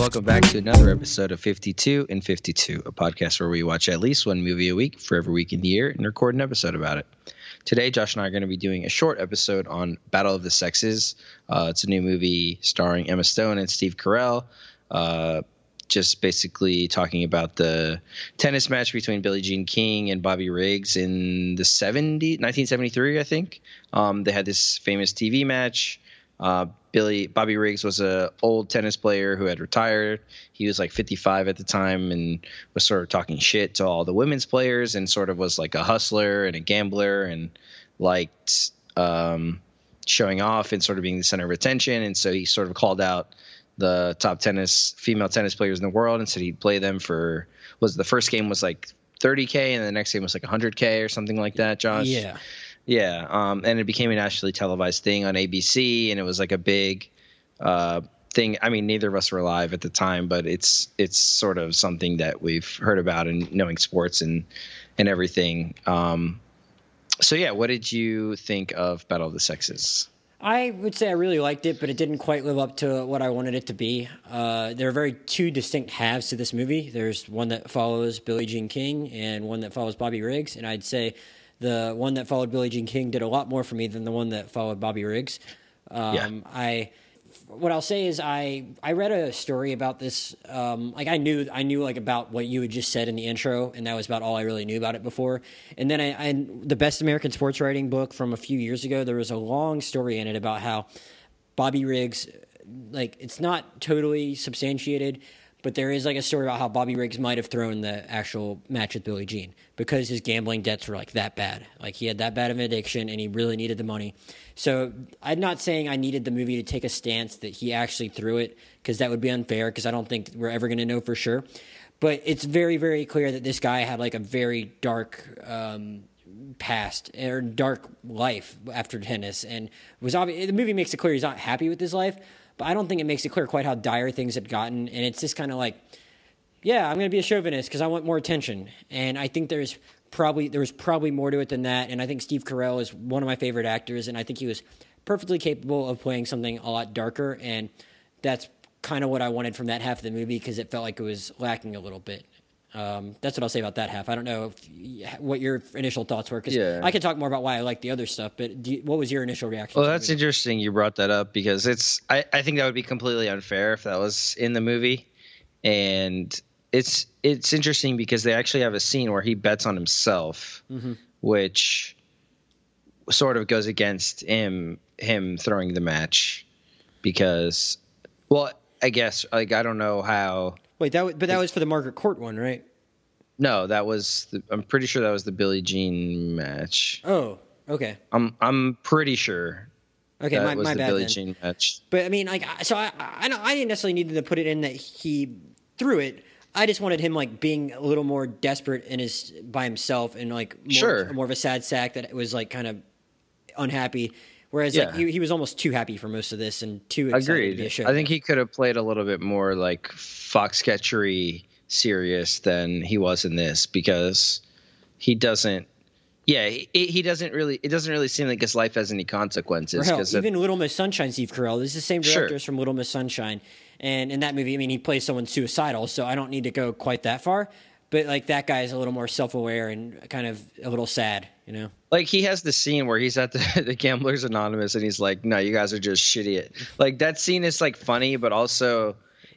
welcome back to another episode of 52 and 52, a podcast where we watch at least one movie a week for every week in the year and record an episode about it. Today, Josh and I are going to be doing a short episode on Battle of the Sexes. Uh, it's a new movie starring Emma Stone and Steve Carell. Uh, just basically talking about the tennis match between Billie Jean King and Bobby Riggs in the 70, 1973, I think. Um, they had this famous TV match. Uh, Billy Bobby Riggs was a old tennis player who had retired. He was like 55 at the time and was sort of talking shit to all the women's players and sort of was like a hustler and a gambler and liked um, showing off and sort of being the center of attention. And so he sort of called out the top tennis female tennis players in the world and said he'd play them for was the first game was like 30k and the next game was like 100k or something like that. Josh. Yeah. Yeah, um, and it became a nationally televised thing on ABC, and it was like a big uh, thing. I mean, neither of us were alive at the time, but it's it's sort of something that we've heard about and knowing sports and and everything. Um, so yeah, what did you think of Battle of the Sexes? I would say I really liked it, but it didn't quite live up to what I wanted it to be. Uh, there are very two distinct halves to this movie. There's one that follows Billie Jean King and one that follows Bobby Riggs, and I'd say the one that followed Billie Jean King did a lot more for me than the one that followed Bobby Riggs. Um, Yeah. I what I'll say is I I read a story about this. Um, like I knew I knew like about what you had just said in the intro, and that was about all I really knew about it before. And then I, I the best American sports writing book from a few years ago. There was a long story in it about how Bobby Riggs, like it's not totally substantiated, but there is like a story about how Bobby Riggs might have thrown the actual match with Billie Jean because his gambling debts were like that bad. Like he had that bad of an addiction and he really needed the money. So I'm not saying I needed the movie to take a stance that he actually threw it because that would be unfair because I don't think we're ever going to know for sure. But it's very, very clear that this guy had like a very dark um, past or dark life after tennis and was obvious. The movie makes it clear he's not happy with his life, but I don't think it makes it clear quite how dire things had gotten. And it's just kind of like, yeah, I'm going to be a chauvinist because I want more attention. And I think there's probably there was probably more to it than that. And I think Steve Carell is one of my favorite actors, and I think he was perfectly capable of playing something a lot darker. And that's kind of what I wanted from that half of the movie because it felt like it was lacking a little bit. Um, that's what I'll say about that half. I don't know if, what your initial thoughts were because Yeah. I could talk more about why I like the other stuff. But do you, what was your initial reaction? Well, that's interesting you brought that up because it's I, I think that would be completely unfair if that was in the movie. And it's it's interesting because they actually have a scene where he bets on himself, which sort of goes against him him throwing the match because well, I guess like I don't know how Wait, that was, but that was for the Margaret Court one, right? no, that was the, I'm pretty sure that was the Billie Jean match. Oh, okay, I'm I'm pretty sure okay, that my, was my the bad Billie then. Jean match. But I mean, like, so I, I, I didn't necessarily need to put it in that he threw it. I just wanted him like being a little more desperate in his by himself and like more, Sure. more of a sad sack that was like kind of unhappy. Whereas like he, he was almost too happy for most of this and too excited to be a Agreed. show. I think he could have played a little bit more like Foxcatchery serious than he was in this because he doesn't. Yeah, he, he doesn't really. It doesn't really seem like his life has any consequences. Hell, even of, Little Miss Sunshine, Steve Carell. This is the same Sure. director as from Little Miss Sunshine, and in that movie, I mean, he plays someone suicidal. So I don't need to go quite that far. But like that guy is a little more self-aware and kind of a little sad, you know. like he has the scene where he's at the, the Gamblers Anonymous and he's like, "No, you guys are just shitty." At, like that scene is like funny, but also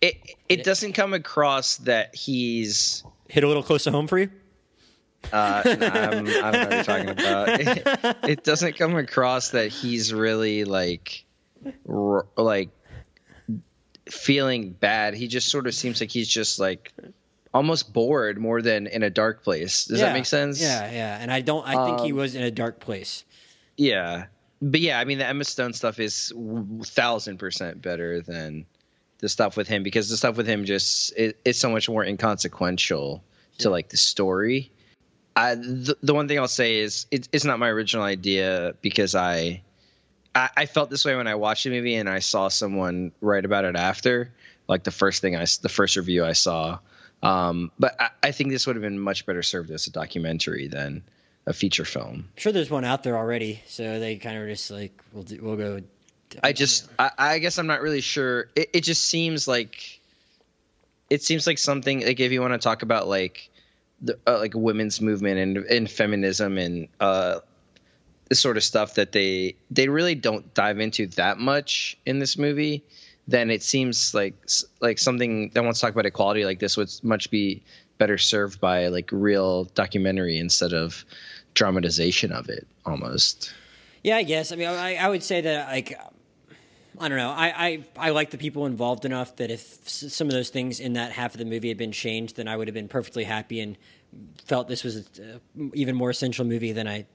it it doesn't come across that he's Hit a little close to home for you. Uh, nah, I'm, I don't know what you're talking about. It, it doesn't come across that he's really like, r- like feeling bad. He just sort of seems like he's just like almost bored more than in a dark place. Does Yeah, that make sense? Yeah, yeah. And I don't. I think he Um, was in a dark place. Yeah. But yeah, I mean, the Emma Stone stuff is thousand percent better than the stuff with him because the stuff with him just it, it's so much more inconsequential to like the story. I the, the one thing I'll say is it, it's not my original idea because I, I I felt this way when I watched the movie and I saw someone write about it after, like the first thing I, the first review I saw. Um, but I, I think this would have been much better served as a documentary than a feature film. I'm sure there's one out there already, so they kind of just like we'll do, we'll go. I just, I, I guess I'm not really sure. It, it just seems like it seems like something like if you want to talk about like the uh, like women's movement and and feminism and uh the sort of stuff that they they really don't dive into that much in this movie then it seems like like something that wants to talk about equality like this would much be better served by like real documentary instead of dramatization of it almost yeah i guess i mean i, I would say that like I don't know. I, I, I like the people involved enough that if some of those things in that half of the movie had been changed, then I would have been perfectly happy and felt this was an even more essential movie than I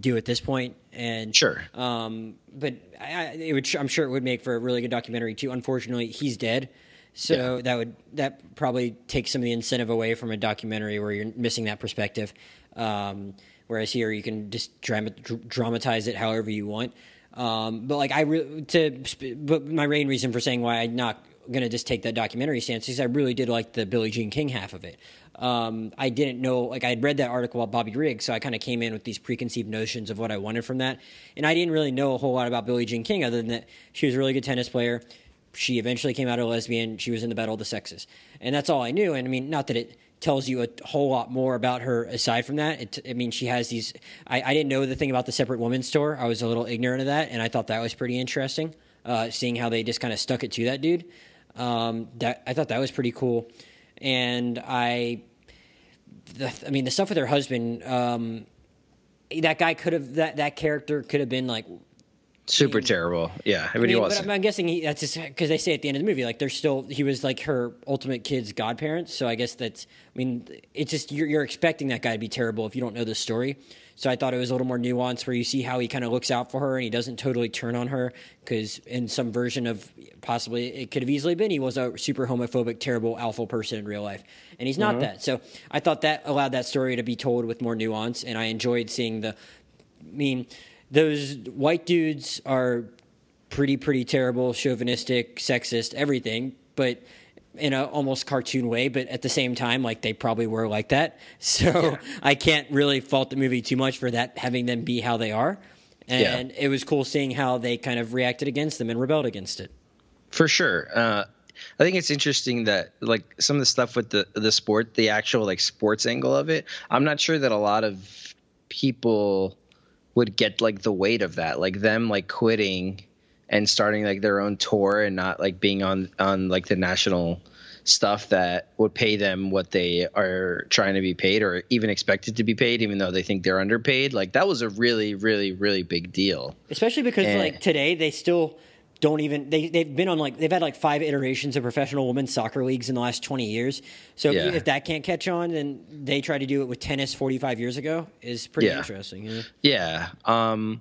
do at this point. And sure, um, but I, it would, I'm sure it would make for a really good documentary too. Unfortunately, he's dead, so yeah. that would that probably takes some of the incentive away from a documentary where you're missing that perspective. Um, whereas here, you can just dramatize it however you want. Um, but like I re- to but my main reason for saying why I'm not gonna just take that documentary stance is I really did like the Billie Jean King half of it. Um, I didn't know like I had read that article about Bobby Riggs, so I kind of came in with these preconceived notions of what I wanted from that, and I didn't really know a whole lot about Billie Jean King other than that she was a really good tennis player. She eventually came out a lesbian. She was in the Battle of the Sexes, and that's all I knew. And I mean, not that it tells you a whole lot more about her aside from that. It, I mean, she has these. I, I, didn't know the thing about the separate women's store. I was a little ignorant of that, and I thought that was pretty interesting. Uh, seeing how they just kind of stuck it to that dude. Um, that I thought that was pretty cool, and I. The, I mean, the stuff with her husband. Um, that guy could have that that character could have been like super mean, terrible. Yeah, I mean, he was. But I'm guessing he, that's just because they say at the end of the movie, like they're still he was like her ultimate kid's godparents. So I guess that's. I mean, it's just you're, you're expecting that guy to be terrible if you don't know the story. So I thought it was a little more nuanced where you see how he kind of looks out for her and he doesn't totally turn on her because in some version of possibly it could have easily been he was a super homophobic, terrible alpha person in real life, and he's not mm-hmm. that. So I thought that allowed that story to be told with more nuance, and I enjoyed seeing the. I mean those white dudes are pretty pretty terrible, chauvinistic, sexist, everything, but in a almost cartoon way, but at the same time, like they probably were like that. So yeah. I can't really fault the movie too much for that having them be how they are. And yeah. it was cool seeing how they kind of reacted against them and rebelled against it. For sure. Uh, I think it's interesting that like some of the stuff with the the sport, the actual like sports angle of it. I'm not sure that a lot of people would get like the weight of that, like them like quitting and starting like their own tour and not like being on on like the national stuff that would pay them what they are trying to be paid or even expected to be paid even though they think they're underpaid. Like that was a really really really big deal. Especially because and, like today they still don't even they they've been on like they've had like five iterations of professional women's soccer leagues in the last 20 years. So yeah. if, if, that can't catch on, then they try to do it with tennis 45 years ago is pretty yeah. interesting. Yeah. Yeah. Um,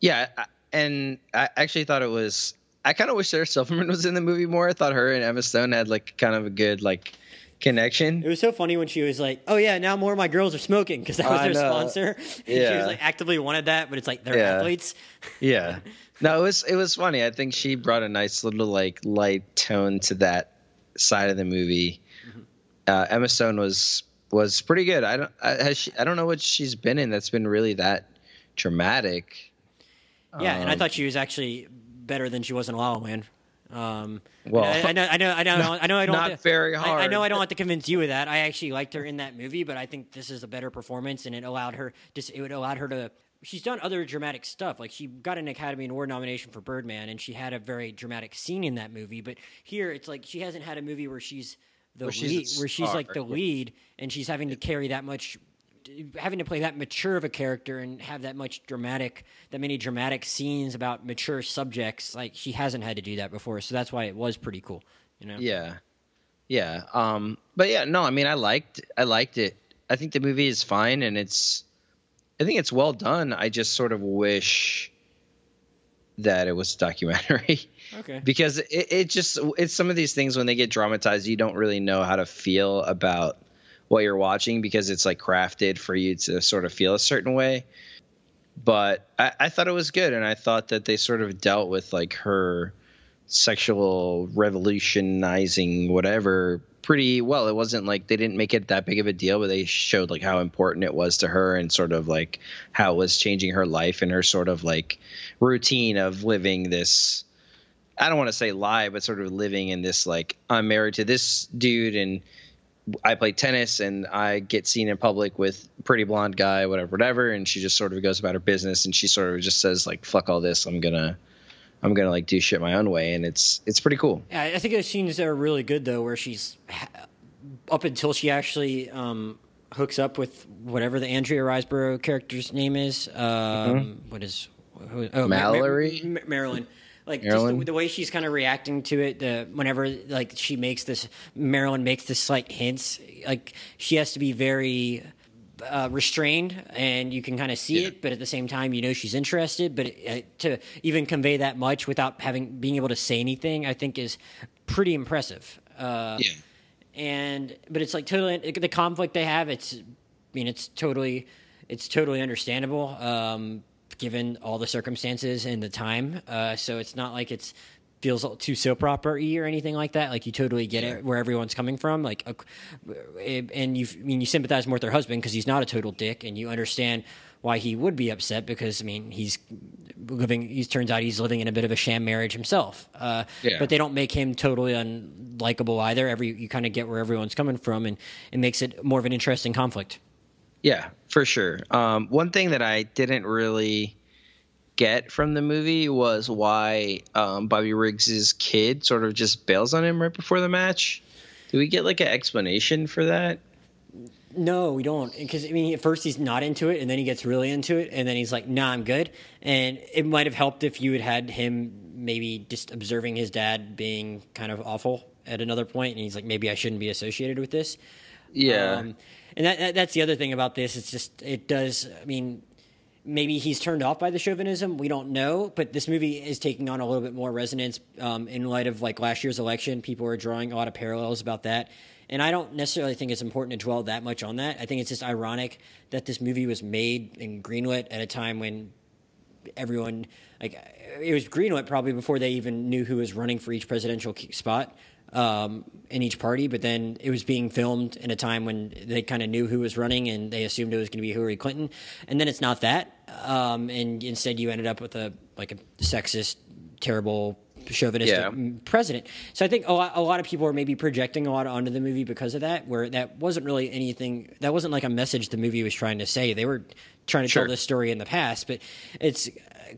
yeah. And I actually thought it was. I kind of wish Sarah Silverman was in the movie more. I thought her and Emma Stone had like kind of a good like connection. It was so funny when she was like, "Oh yeah, now more of my girls are smoking" because that was their sponsor. Yeah. she was like actively wanted that, but it's like they're yeah. athletes. yeah, no, it was it was funny. I think she brought a nice little like light tone to that side of the movie. Mm-hmm. Uh, Emma Stone was was pretty good. I don't I, she, I don't know what she's been in that's been really that dramatic. Yeah, um, and I um, thought she was actually better than she was in La La Land. Um, well, I, I, know, I know, I know, not, I know, I don't. Not to, very hard. I, I, know I don't have to convince you of that. I actually liked her in that movie, but I think this is a better performance, and it allowed her just it would allowed her to she's done other dramatic stuff. Like she got an Academy Award nomination for Birdman, and she had a very dramatic scene in that movie. But here, it's like she hasn't had a movie where she's the where lead, she's where she's like the lead, and she's having to carry that much, having to play that mature of a character and have that much dramatic, that many dramatic scenes about mature subjects. Like she hasn't had to do that before, so that's why it was pretty cool. You know? Yeah, yeah. Um, but yeah, no, I mean, I liked, I liked it. I think the movie is fine, and it's I think it's well done. I just sort of wish that it was a documentary. Okay. because it, it just it's some of these things when they get dramatized, you don't really know how to feel about what you're watching because it's like crafted for you to sort of feel a certain way. But I, I thought it was good, and I thought that they sort of dealt with like her sexual revolutionizing whatever pretty well. It wasn't like they didn't make it that big of a deal, but they showed like how important it was to her and sort of like how it was changing her life and her sort of like routine of living this I don't want to say lie, but sort of living in this like I'm married to this dude and I play tennis and I get seen in public with pretty blonde guy, whatever, whatever, and she just sort of goes about her business and she sort of just says like fuck all this, I'm gonna I'm gonna like do shit my own way, and it's it's pretty cool. I think those scenes that are really good though, where she's up until she actually um, hooks up with whatever the Andrea Riseborough character's name is. Um, mm-hmm. what is who, oh, Mallory Ma- Ma- Marilyn. Like just the, the, way she's kind of reacting to it, the whenever like she makes this, Marilyn makes this like hints, like she has to be very uh, restrained and you can kind of see yeah. it, but at the same time, you know she's interested. But uh, to even convey that much without having being able to say anything, I think is pretty impressive. Uh, yeah and but it's like totally the conflict they have. It's I mean it's totally it's totally understandable um, given all the circumstances and the time. Uh, so it's not like it's feels too soap opera y or anything like that. Like you totally get it where everyone's coming from. Like, and you I mean you sympathize more with her husband because he's not a total dick, and you understand why he would be upset because I mean he's living. He turns out he's living in a bit of a sham marriage himself. Uh, yeah. But they don't make him totally unlikable either. Every you kind of get where everyone's coming from, and it makes it more of an interesting conflict. Yeah, for sure. Um, one thing that I didn't really get from the movie was why um, Bobby Riggs's kid sort of just bails on him right before the match. Do we get like an explanation for that? No, we don't. Because I mean, at first he's not into it, and then he gets really into it, and then he's like, "Nah, I'm good." And it might have helped if you had had him maybe just observing his dad being kind of awful at another point, and he's like, "Maybe I shouldn't be associated with this." Yeah. Um, and that, that, that's the other thing about this. It's just it does. I mean, maybe he's turned off by the chauvinism. We don't know, but this movie is taking on a little bit more resonance um, in light of like last year's election. People are drawing a lot of parallels about that. And I don't necessarily think it's important to dwell that much on that. I think it's just ironic that this movie was made and greenlit at a time when everyone like it was greenlit probably before they even knew who was running for each presidential spot um, in each party. But then it was being filmed in a time when they kind of knew who was running and they assumed it was going to be Hillary Clinton. And then it's not that, um, and instead you ended up with a like a sexist, terrible chauvinistic yeah. president. So I think a lot, a lot of people are maybe projecting a lot onto the movie because of that, where that wasn't really anything. That wasn't like a message the movie was trying to say. They were trying to sure. tell this story in the past, but it's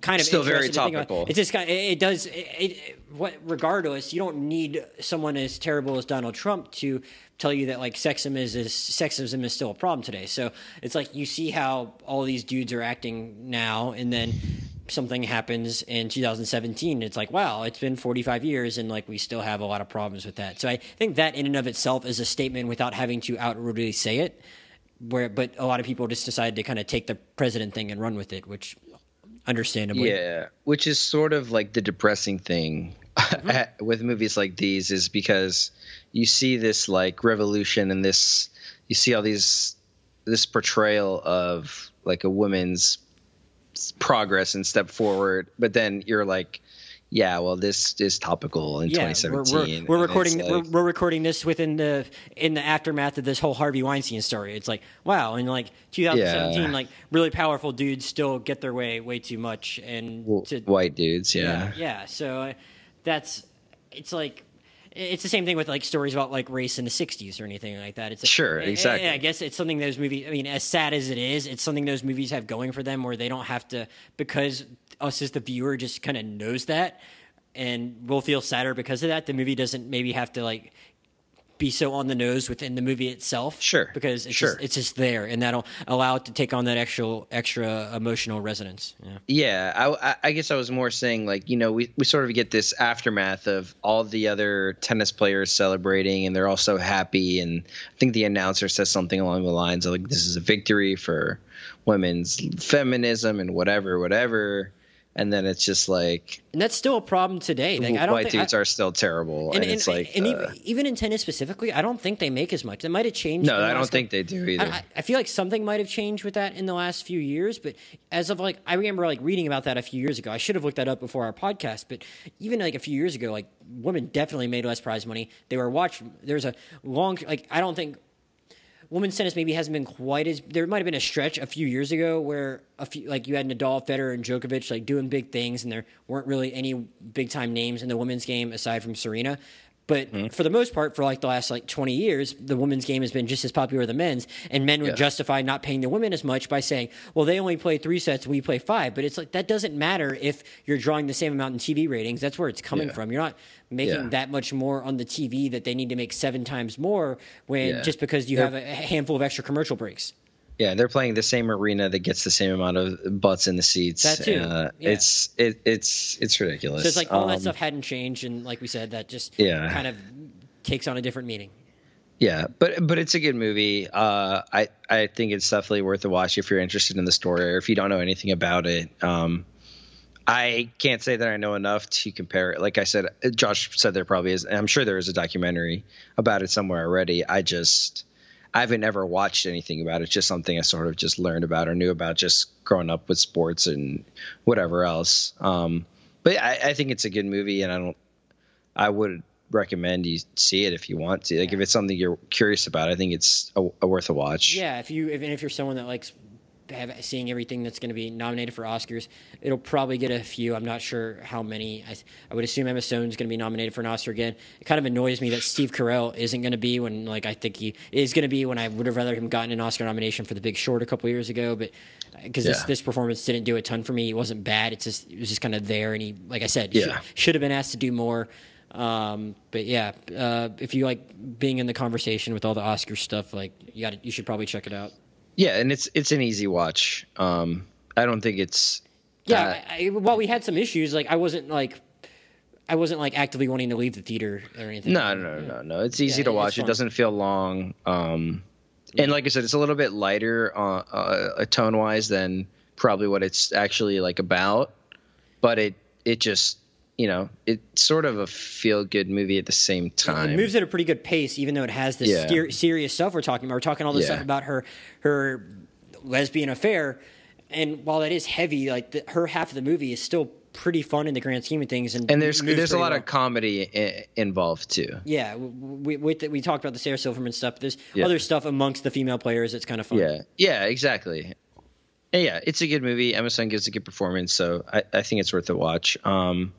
kind of still very topical. It's just kind of, it, does it, it, what regardless. You don't need someone as terrible as Donald Trump to tell you that like sexism is, is sexism is still a problem today. So it's like you see how all these dudes are acting now, and then something happens in 2017 it's like wow it's been 45 years and like we still have a lot of problems with that so i think that in and of itself is a statement without having to outwardly say it where but a lot of people just decided to kind of take the president thing and run with it which understandably yeah which is sort of like the depressing thing mm-hmm. with movies like these is because you see this like revolution and this you see all these this portrayal of like a woman's progress and step forward, but then you're like, yeah, well, this is topical in yeah, 2017. We're, we're, we're recording. Like, we're, we're, recording this within the in the aftermath of this whole Harvey Weinstein story. It's like wow, in like 2017, yeah. like really powerful dudes still get their way way too much, and to, white dudes, yeah, yeah. yeah so uh, that's it's like it's the same thing with like stories about like race in the 60s or anything like that. It's sure, exactly. I, I guess it's something those movies. I mean, as sad as it is, it's something those movies have going for them, where they don't have to because us as the viewer just kind of knows that, and we'll feel sadder because of that. The movie doesn't maybe have to like be so on the nose within the movie itself. Sure, because it's sure. just, it's just there, and that'll allow it to take on that extra extra emotional resonance. Yeah, yeah. I, I guess I was more saying like you know we we sort of get this aftermath of all the other tennis players celebrating, and they're all so happy, and I think the announcer says something along the lines of like this is a victory for women's feminism and whatever, whatever and then it's just like and that's still a problem today. Like, I don't white dudes I, are still terrible and, and, and it's like and uh, even in tennis specifically i don't think they make as much. It might have changed no i don't think they do either. I, I, feel like something might have changed with that in the last few years but as of like i remember like reading about that a few years ago. I should have looked that up before our podcast but even like a few years ago like women definitely made less prize money. They were watched there's a long like i don't think women's tennis maybe hasn't been quite as there might have been a stretch a few years ago where a few like you had Nadal, Federer, and Djokovic like doing big things, and there weren't really any big time names in the women's game aside from Serena. But Mm-hmm. for the most part, for like the last like 20 years, the women's game has been just as popular as the men's. And men would Yeah. justify not paying the women as much by saying, well, they only play three sets, we play five. But it's like that doesn't matter if you're drawing the same amount in TV ratings. That's where it's coming Yeah. from. You're not making Yeah. that much more on the TV that they need to make seven times more when just because you have a handful of extra commercial breaks. Yeah, they're playing the same arena that gets the same amount of butts in the seats. That too, Uh, yeah. It's it, it's it's ridiculous. So it's like all that Um, stuff hadn't changed, and like we said, that just Yeah. kind of takes on a different meaning. Yeah, but but it's a good movie. Uh, I I think it's definitely worth a watch if you're interested in the story or if you don't know anything about it. Um, I can't say that I know enough to compare it. Like I said, Josh said there probably is. I'm sure there is a documentary about it somewhere already. I just I haven't ever watched anything about it. It's just something I sort of just learned about or knew about just growing up with sports and whatever else. Um, but I, I think it's a good movie, and I don't. I would recommend you see it if you want to. Like if it's something you're curious about, I think it's a, a worth a watch. Yeah, if you if, and if you're someone that likes have, seeing everything that's going to be nominated for Oscars, it'll probably get a few. I'm not sure how many. I, I would assume Emma Stone's going to be nominated for an Oscar again. It kind of annoys me that Steve Carell isn't going to be when like I think he is going to be when I would have rather him gotten an Oscar nomination for The Big Short a couple years ago, but because this Yeah. this performance didn't do a ton for me. It wasn't bad. It's just it was just kind of there, and he like I said, Yeah. should, should have been asked to do more. Um, but yeah, uh, if you like being in the conversation with all the Oscar stuff, like you got, you should probably check it out. Yeah, and it's it's an easy watch. Um, I don't think it's Yeah, uh, I, I, while we had some issues, like I wasn't like I wasn't like actively wanting to leave the theater or anything. No, no, no, no. It's easy Yeah, to watch. It doesn't feel long. Um, and like I said, it's a little bit lighter uh, uh, tone wise than probably what it's actually like about. But it it just you know it's sort of a feel good movie at the same time. It moves at a pretty good pace, even though it has this Yeah. ser- serious stuff we're talking about. We're talking all this Yeah. stuff about her her lesbian affair, and while that is heavy, like the, her half of the movie is still pretty fun in the grand scheme of things. And, and there's there's a lot well. of comedy I- involved too. yeah. We, we, we talked about the Sarah Silverman stuff. There's Yeah. other stuff amongst the female players that's kind of fun. Yeah, yeah, exactly. And yeah, it's a good movie. Emma Stone gives a good performance, so I, I think it's worth a watch. Um,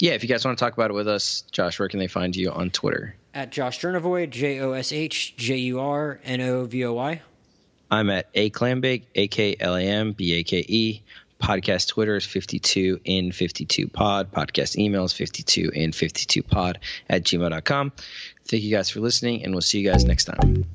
yeah, if you guys want to talk about it with us, Josh, where can they find you on Twitter? At Josh Jurnovoy, J O S H J U R N O V O Y. I'm at A Clambake, A K L A M B A K E. Podcast Twitter is 52 in 52 pod. Podcast email is 52 in 52 pod at gmail.com. Thank you guys for listening, and we'll see you guys next time.